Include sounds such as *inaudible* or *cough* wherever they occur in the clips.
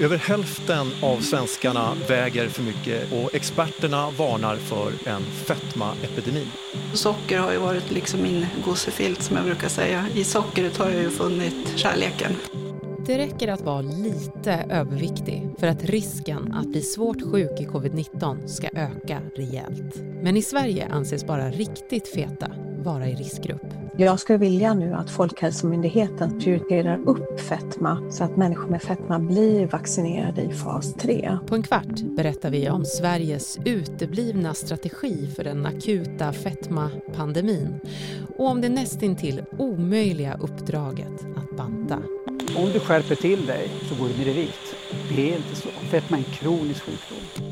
Över hälften av svenskarna väger för mycket och experterna varnar för en fetmaepidemi. Socker har ju varit liksom min gossefilt som jag brukar säga. I sockret har jag ju funnit kärleken. Det räcker att vara lite överviktig för att risken att bli svårt sjuk i covid-19 ska öka rejält. Men i Sverige anses bara riktigt feta vara i riskgrupp. Jag skulle vilja nu att Folkhälsomyndigheten prioriterar upp fetma så att människor med fetma blir vaccinerade i fas 3. På en kvart berättar vi om Sveriges uteblivna strategi för den akuta fetmapandemin och om det nästintill omöjliga uppdraget att banta. Om du skärper till dig så går du ner i vikt. Det är inte så. Fetma är en kronisk sjukdom.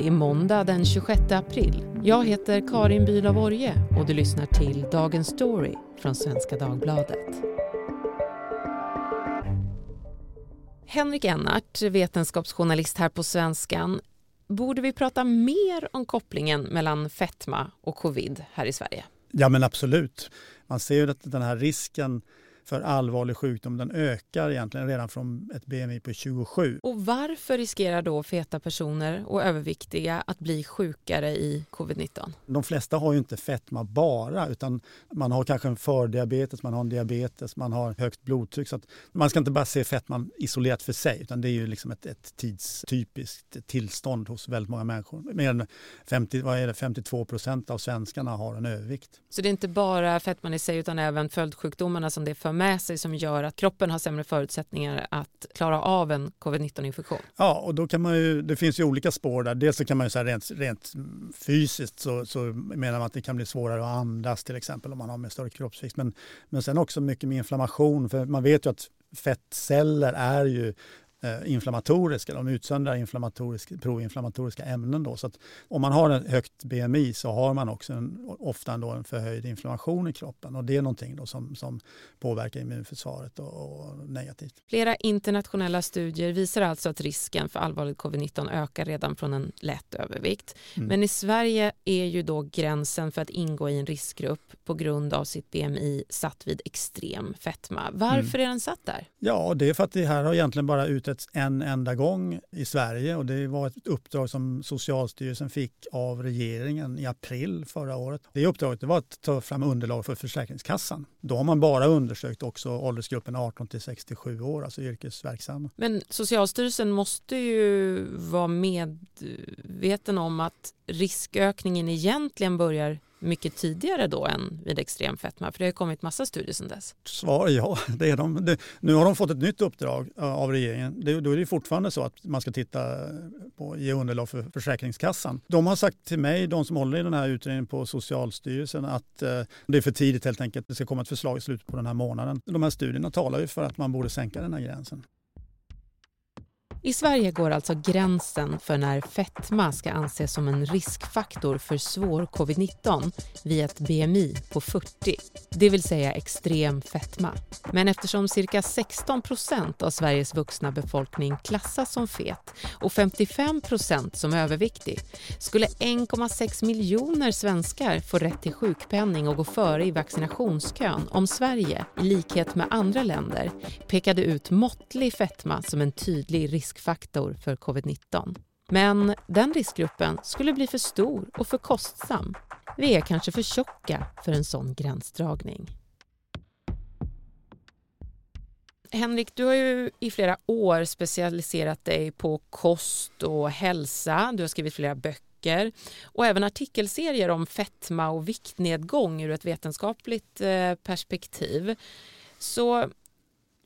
Det är måndag den 26 april. Jag heter Karin Bülow Orje och du lyssnar till Dagens Story från Svenska Dagbladet. Henrik Ennart, vetenskapsjournalist här på Svenskan. Borde vi prata mer om kopplingen mellan fetma och covid här i Sverige? Ja men absolut. Man ser ju att den här risken för allvarlig sjukdom den ökar egentligen redan från ett BMI på 27. Och varför riskerar då feta personer och överviktiga att bli sjukare i covid-19? De flesta har ju inte fetma bara utan man har kanske en fördiabetes, man har en diabetes, man har högt blodtryck. Så man ska inte bara se fetman isolerat för sig utan det är ju liksom ett, ett tidstypiskt tillstånd hos väldigt många människor. Mer än 50, vad är det, 52 procent av svenskarna har en övervikt. Så det är inte bara fetman i sig utan även följdsjukdomarna som det för med sig som gör att kroppen har sämre förutsättningar att klara av en covid-19-infektion? Ja, och då kan man ju, det finns ju olika spår där. Dels så kan man ju säga rent, rent fysiskt så, så menar man att det kan bli svårare att andas till exempel om man har med större kroppsvikt. Men, men sen också mycket med inflammation, för man vet ju att fettceller är ju eh, inflammatoriska. De utsöndrar inflammatoriska, proinflammatoriska ämnen. Då. Så att om man har ett högt BMI så har man också en, ofta ändå en förhöjd inflammation i kroppen. Och Det är någonting då som, som påverkar immunförsvaret och, och negativt. Flera internationella studier visar alltså att risken för allvarlig covid-19 ökar redan från en lätt övervikt. Mm. Men i Sverige är ju då gränsen för att ingå i en riskgrupp på grund av sitt BMI satt vid extrem fetma. Varför mm. är den satt där? Ja, det är för att det här har egentligen bara ut utretts en enda gång i Sverige och det var ett uppdrag som Socialstyrelsen fick av regeringen i april förra året. Det uppdraget var att ta fram underlag för Försäkringskassan. Då har man bara undersökt också åldersgruppen 18 till 67 år, alltså yrkesverksamma. Men Socialstyrelsen måste ju vara medveten om att riskökningen egentligen börjar mycket tidigare då än vid extrem fetma? För det har kommit massa studier sedan dess. Svar ja, det är de. Det, nu har de fått ett nytt uppdrag av regeringen. Det, då är det fortfarande så att man ska titta på, ge underlag för Försäkringskassan. De har sagt till mig, de som håller i den här utredningen på Socialstyrelsen, att eh, det är för tidigt helt enkelt. Det ska komma ett förslag i slutet på den här månaden. De här studierna talar ju för att man borde sänka den här gränsen. I Sverige går alltså gränsen för när fetma ska anses som en riskfaktor för svår covid-19 vid ett BMI på 40, det vill säga extrem fetma. Men eftersom cirka 16 procent av Sveriges vuxna befolkning klassas som fet och 55 procent som överviktig skulle 1,6 miljoner svenskar få rätt till sjukpenning och gå före i vaccinationskön om Sverige, i likhet med andra länder, pekade ut måttlig fetma som en tydlig risk riskfaktor för covid-19. Men den riskgruppen skulle bli för stor och för kostsam. Vi är kanske för tjocka för en sån gränsdragning. Henrik, du har ju i flera år specialiserat dig på kost och hälsa. Du har skrivit flera böcker och även artikelserier om fetma och viktnedgång ur ett vetenskapligt eh, perspektiv. Så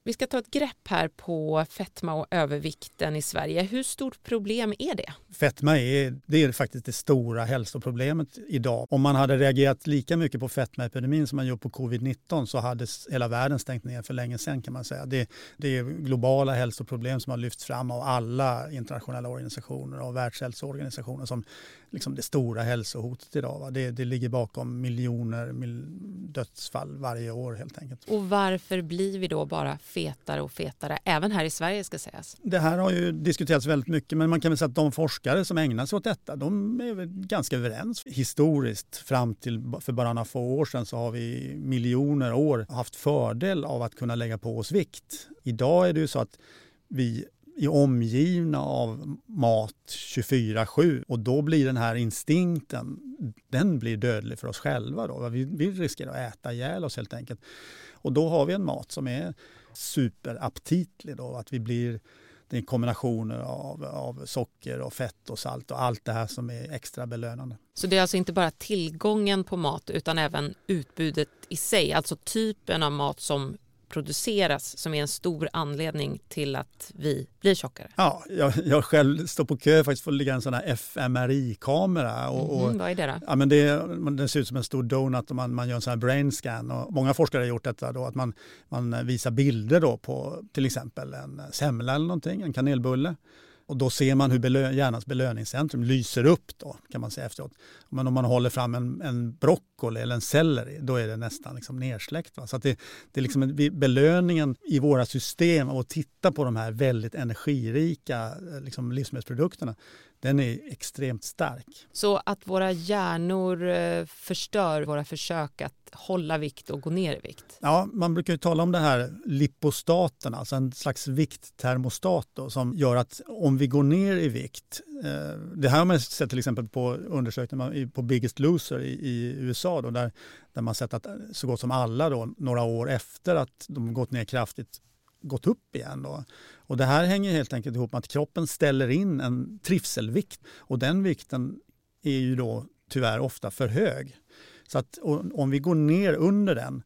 vi ska ta ett grepp här på fetma och övervikten i Sverige. Hur stort problem är det? Fetma är, det är faktiskt det stora hälsoproblemet idag. Om man hade reagerat lika mycket på fetmaepidemin som man gjort på covid-19 så hade hela världen stängt ner för länge sedan kan man säga. Det, det är globala hälsoproblem som har lyfts fram av alla internationella organisationer och Världshälsoorganisationen som liksom det stora hälsohotet idag. Det, det ligger bakom miljoner mil, dödsfall varje år helt enkelt. Och varför blir vi då bara fetare och fetare, även här i Sverige ska sägas? Det här har ju diskuterats väldigt mycket men man kan väl säga att de forskare som ägnar sig åt detta de är väl ganska överens. Historiskt fram till för bara några få år sedan så har vi miljoner år haft fördel av att kunna lägga på oss vikt. Idag är det ju så att vi är omgivna av mat 24-7 och då blir den här instinkten, den blir dödlig för oss själva. Då. Vi, vi riskerar att äta ihjäl oss helt enkelt. Och då har vi en mat som är superaptitlig. Då, att vi blir det är kombinationer av, av socker och fett och salt och allt det här som är extra belönande. Så det är alltså inte bara tillgången på mat utan även utbudet i sig, alltså typen av mat som produceras som är en stor anledning till att vi blir tjockare? Ja, jag, jag själv står på kö faktiskt för att lägga en sån här fMRI-kamera. Och, och, mm, vad är det då? Ja, men det, det ser ut som en stor donut och man, man gör en sån här brain scan. Och många forskare har gjort detta då, att man, man visar bilder då på till exempel en semla eller någonting, en kanelbulle. Och då ser man hur belö hjärnans belöningscentrum lyser upp då, kan man säga efteråt. Men om man håller fram en, en broccoli eller en selleri, då är det nästan liksom nersläckt. Va? Så att det, det är liksom en, belöningen i våra system av att titta på de här väldigt energirika eh, liksom livsmedelsprodukterna, den är extremt stark. Så att våra hjärnor eh, förstör våra försök att hålla vikt och gå ner i vikt? Ja, man brukar ju tala om det här lipostaten, alltså en slags vikttermostat då, som gör att om vi går ner i vikt, eh, det här har man sett till exempel på undersökningar på Biggest Loser i, i USA då, där, där man sett att så gott som alla då, några år efter att de gått ner kraftigt gått upp igen. Då. Och det här hänger helt enkelt ihop med att kroppen ställer in en trivselvikt och den vikten är ju då tyvärr ofta för hög. Så att om vi går ner under den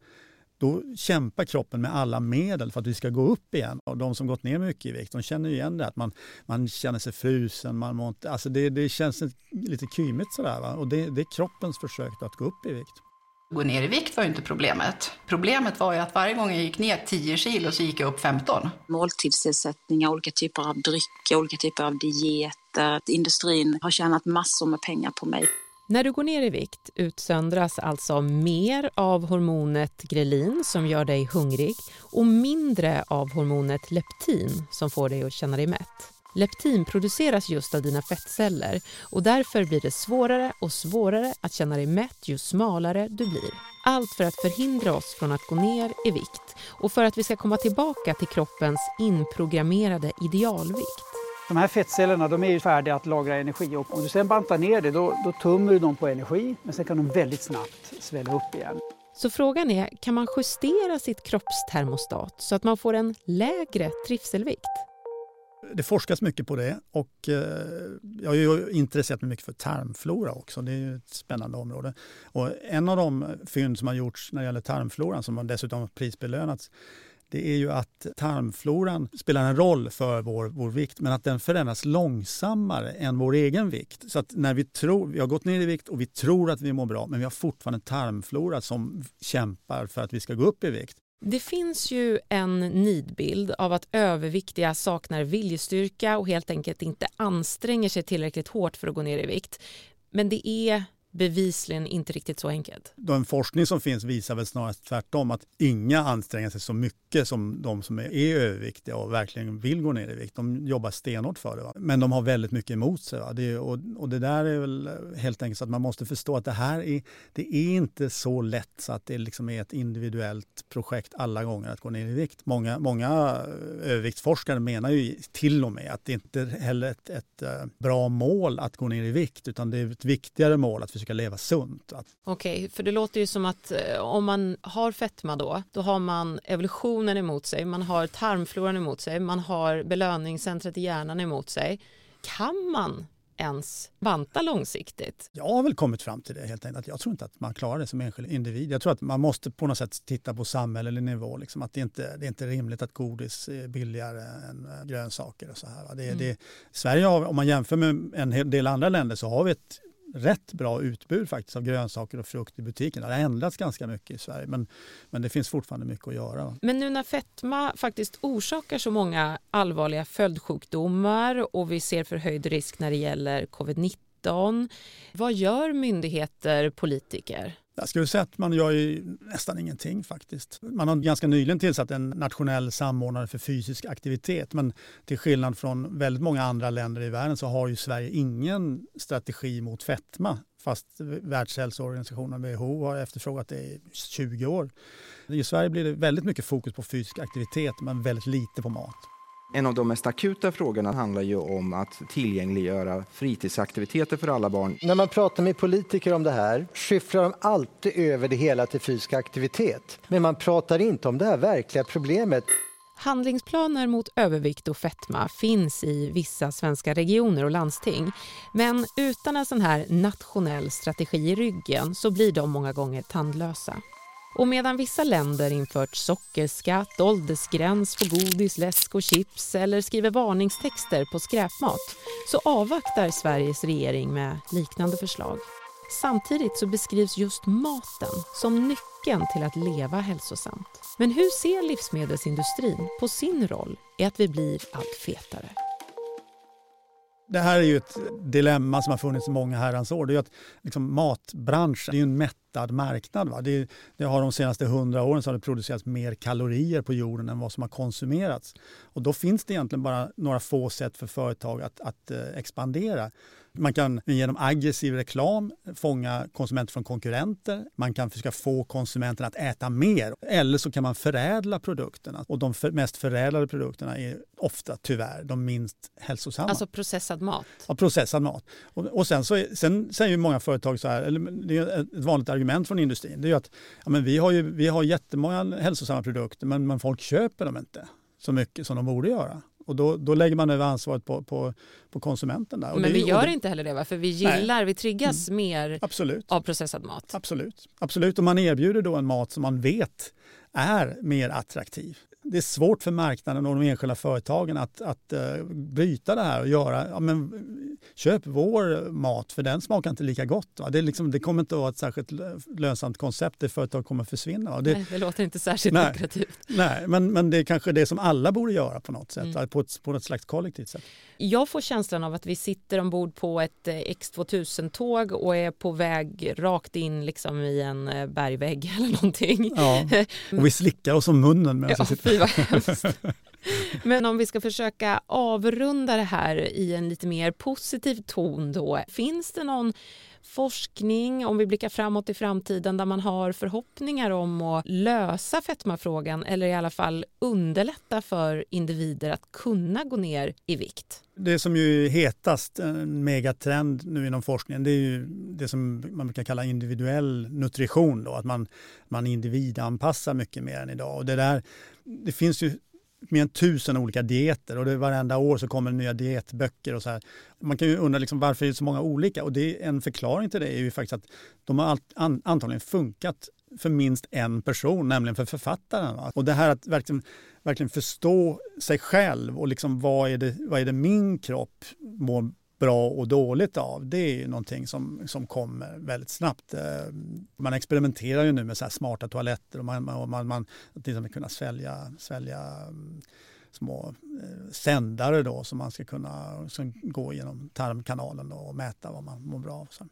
då kämpar kroppen med alla medel för att vi ska gå upp igen. Och de som gått ner mycket i vikt de känner igen det att man, man känner sig frusen, man mår inte, alltså det, det känns lite kymigt sådär. Va? Och det, det är kroppens försök att gå upp i vikt. Gå ner i vikt var ju inte problemet. Problemet var ju att varje gång jag gick ner 10 kilo så gick jag upp 15. Måltidsersättningar, olika typer av drycker, olika typer av dieter. Industrin har tjänat massor med pengar på mig. När du går ner i vikt utsöndras alltså mer av hormonet grelin som gör dig hungrig och mindre av hormonet leptin som får dig att känna dig mätt. Leptin produceras just av dina fettceller och därför blir det svårare och svårare att känna dig mätt ju smalare du blir. Allt för att förhindra oss från att gå ner i vikt och för att vi ska komma tillbaka till kroppens inprogrammerade idealvikt. De här fettcellerna de är ju färdiga att lagra energi och om du sen bantar ner det då, då tummar du dem på energi men sen kan de väldigt snabbt svälla upp igen. Så frågan är, kan man justera sitt kroppstermostat så att man får en lägre trivselvikt? Det forskas mycket på det och eh, jag har ju intresserat mig mycket för tarmflora också. Det är ju ett spännande område. Och en av de fynd som har gjorts när det gäller tarmfloran som dessutom har prisbelönats det är ju att tarmfloran spelar en roll för vår, vår vikt men att den förändras långsammare än vår egen vikt. Så att när vi tror, vi har gått ner i vikt och vi tror att vi mår bra men vi har fortfarande tarmflora som kämpar för att vi ska gå upp i vikt. Det finns ju en nidbild av att överviktiga saknar viljestyrka och helt enkelt inte anstränger sig tillräckligt hårt för att gå ner i vikt. Men det är bevisligen inte riktigt så enkelt. Den forskning som finns visar väl snarast tvärtom att inga anstränger sig så mycket som de som är överviktiga och verkligen vill gå ner i vikt. De jobbar stenhårt för det. Va? Men de har väldigt mycket emot sig. Va? Det, och, och, det där är väl helt enkelt så att man måste förstå att det här är, det är inte så lätt så att det liksom är ett individuellt projekt alla gånger att gå ner i vikt. Många, många eh, överviktsforskare menar ju till och med att det inte heller är ett, ett eh, bra mål att gå ner i vikt utan det är ett viktigare mål att försöka leva sunt. Okej, okay, för det låter ju som att eh, om man har fetma då, då har man evolutionen emot sig, man har tarmfloran emot sig, man har belöningscentret i hjärnan emot sig. Kan man ens banta långsiktigt? Jag har väl kommit fram till det helt enkelt. Jag tror inte att man klarar det som enskild individ. Jag tror att man måste på något sätt titta på samhällelig nivå. Liksom att det, inte, det är inte rimligt att godis är billigare än eh, grönsaker och så här. Det, mm. det, Sverige har, om man jämför med en del andra länder så har vi ett rätt bra utbud faktiskt av grönsaker och frukt i butiken. Det har ändrats ganska mycket i Sverige men, men det finns fortfarande mycket att göra. Men nu när fetma faktiskt orsakar så många allvarliga följdsjukdomar och vi ser förhöjd risk när det gäller covid-19 vad gör myndigheter, politiker? Jag skulle säga att man gör ju nästan ingenting faktiskt. Man har ganska nyligen tillsatt en nationell samordnare för fysisk aktivitet men till skillnad från väldigt många andra länder i världen så har ju Sverige ingen strategi mot fetma fast Världshälsoorganisationen WHO har efterfrågat det i 20 år. I Sverige blir det väldigt mycket fokus på fysisk aktivitet men väldigt lite på mat. En av de mest akuta frågorna handlar ju om att tillgängliggöra fritidsaktiviteter för alla barn. När man pratar med politiker om det här skyfflar de alltid över det hela till fysisk aktivitet. Men man pratar inte om det här verkliga problemet. Handlingsplaner mot övervikt och fetma finns i vissa svenska regioner och landsting. Men utan en sån här nationell strategi i ryggen så blir de många gånger tandlösa. Och medan vissa länder infört sockerskatt, åldersgräns på godis, läsk och chips eller skriver varningstexter på skräpmat så avvaktar Sveriges regering med liknande förslag. Samtidigt så beskrivs just maten som nyckeln till att leva hälsosamt. Men hur ser livsmedelsindustrin på sin roll i att vi blir allt fetare? Det här är ju ett dilemma som har funnits i många herrans år. Det är att liksom, matbranschen är en mättad marknad. Va? Det, det, har de senaste hundra åren så har det producerats mer kalorier på jorden än vad som har konsumerats. Och då finns det egentligen bara några få sätt för företag att, att eh, expandera. Man kan genom aggressiv reklam fånga konsumenter från konkurrenter. Man kan försöka få konsumenten att äta mer. Eller så kan man förädla produkterna. Och de för, mest förädlade produkterna är ofta tyvärr de minst hälsosamma. Alltså processad mat? Ja, processad mat. Och, och sen, så är, sen säger många företag så här, eller det är ett vanligt argument från industrin, det är att ja, men vi, har ju, vi har jättemånga hälsosamma produkter men, men folk köper dem inte så mycket som de borde göra. Och då, då lägger man över ansvaret på, på, på konsumenten. Där. Men det, vi gör det, inte heller det, va? för vi gillar, Nej. vi triggas mm. mer Absolut. av processad mat. Absolut. Absolut, och man erbjuder då en mat som man vet är mer attraktiv det är svårt för marknaden och de enskilda företagen att, att uh, bryta det här och göra, ja, men, köp vår mat för den smakar inte lika gott. Va? Det, liksom, det kommer inte att vara ett särskilt lönsamt koncept, det företag kommer att försvinna. Det, nej, det låter inte särskilt nej, lukrativt. Nej, men, men det är kanske det som alla borde göra på något sätt, mm. på, ett, på ett slags kollektivt sätt. Jag får känslan av att vi sitter ombord på ett eh, X2000-tåg och är på väg rakt in liksom i en eh, bergvägg *laughs* eller någonting. Ja, och vi slickar oss om munnen medan ja, vi sitter vad hemskt. *laughs* Men om vi ska försöka avrunda det här i en lite mer positiv ton då. Finns det någon forskning, om vi blickar framåt i framtiden, där man har förhoppningar om att lösa fetmafrågan eller i alla fall underlätta för individer att kunna gå ner i vikt? Det som ju är hetast, en megatrend nu inom forskningen, det är ju det som man brukar kalla individuell nutrition. Då, att man, man individanpassar mycket mer än idag. Och det, där, det finns ju mer än tusen olika dieter och det varenda år så kommer nya dietböcker och så här. Man kan ju undra liksom varför det är så många olika och det är en förklaring till det är ju faktiskt att de har antagligen funkat för minst en person, nämligen för författaren. Och det här att verkligen, verkligen förstå sig själv och liksom vad är det, vad är det min kropp mår bra och dåligt av, det är ju någonting som, som kommer väldigt snabbt. Eh, man experimenterar ju nu med så smarta toaletter och man, man, man, man till liksom exempel kunna svälja, svälja mm, små eh, sändare då som man ska kunna som gå genom tarmkanalen och mäta vad man mår bra av. Så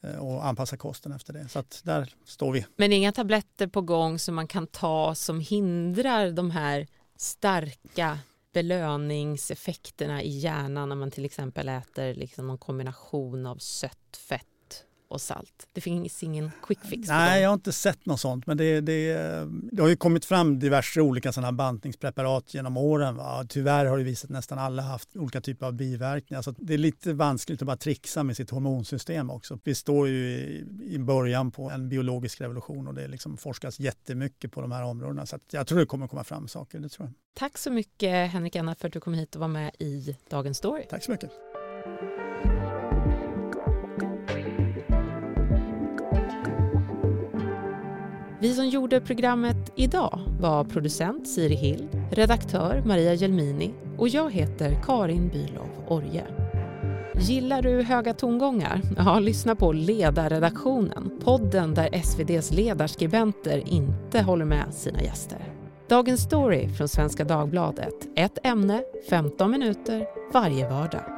eh, och anpassa kosten efter det. Så att där står vi. Men inga tabletter på gång som man kan ta som hindrar de här starka belöningseffekterna i hjärnan när man till exempel äter liksom någon kombination av sött, fett och salt. Det finns ingen quick fix. Nej, jag har inte sett något sånt. Men det, det, det har ju kommit fram diverse olika sådana bantningspreparat genom åren. Va? Tyvärr har det visat att nästan alla haft olika typer av biverkningar. Så det är lite vanskligt att bara trixa med sitt hormonsystem också. Vi står ju i, i början på en biologisk revolution och det liksom forskas jättemycket på de här områdena. Så jag tror det kommer komma fram saker. Det tror jag. Tack så mycket Henrik Anna för att du kom hit och var med i Dagens Story. Tack så mycket. Vi som gjorde programmet idag var producent Siri Hill, redaktör Maria Gelmini och jag heter Karin Bylov Orje. Gillar du höga tongångar? Ja, lyssna på Ledarredaktionen, podden där SVDs ledarskribenter inte håller med sina gäster. Dagens story från Svenska Dagbladet. Ett ämne, 15 minuter, varje vardag.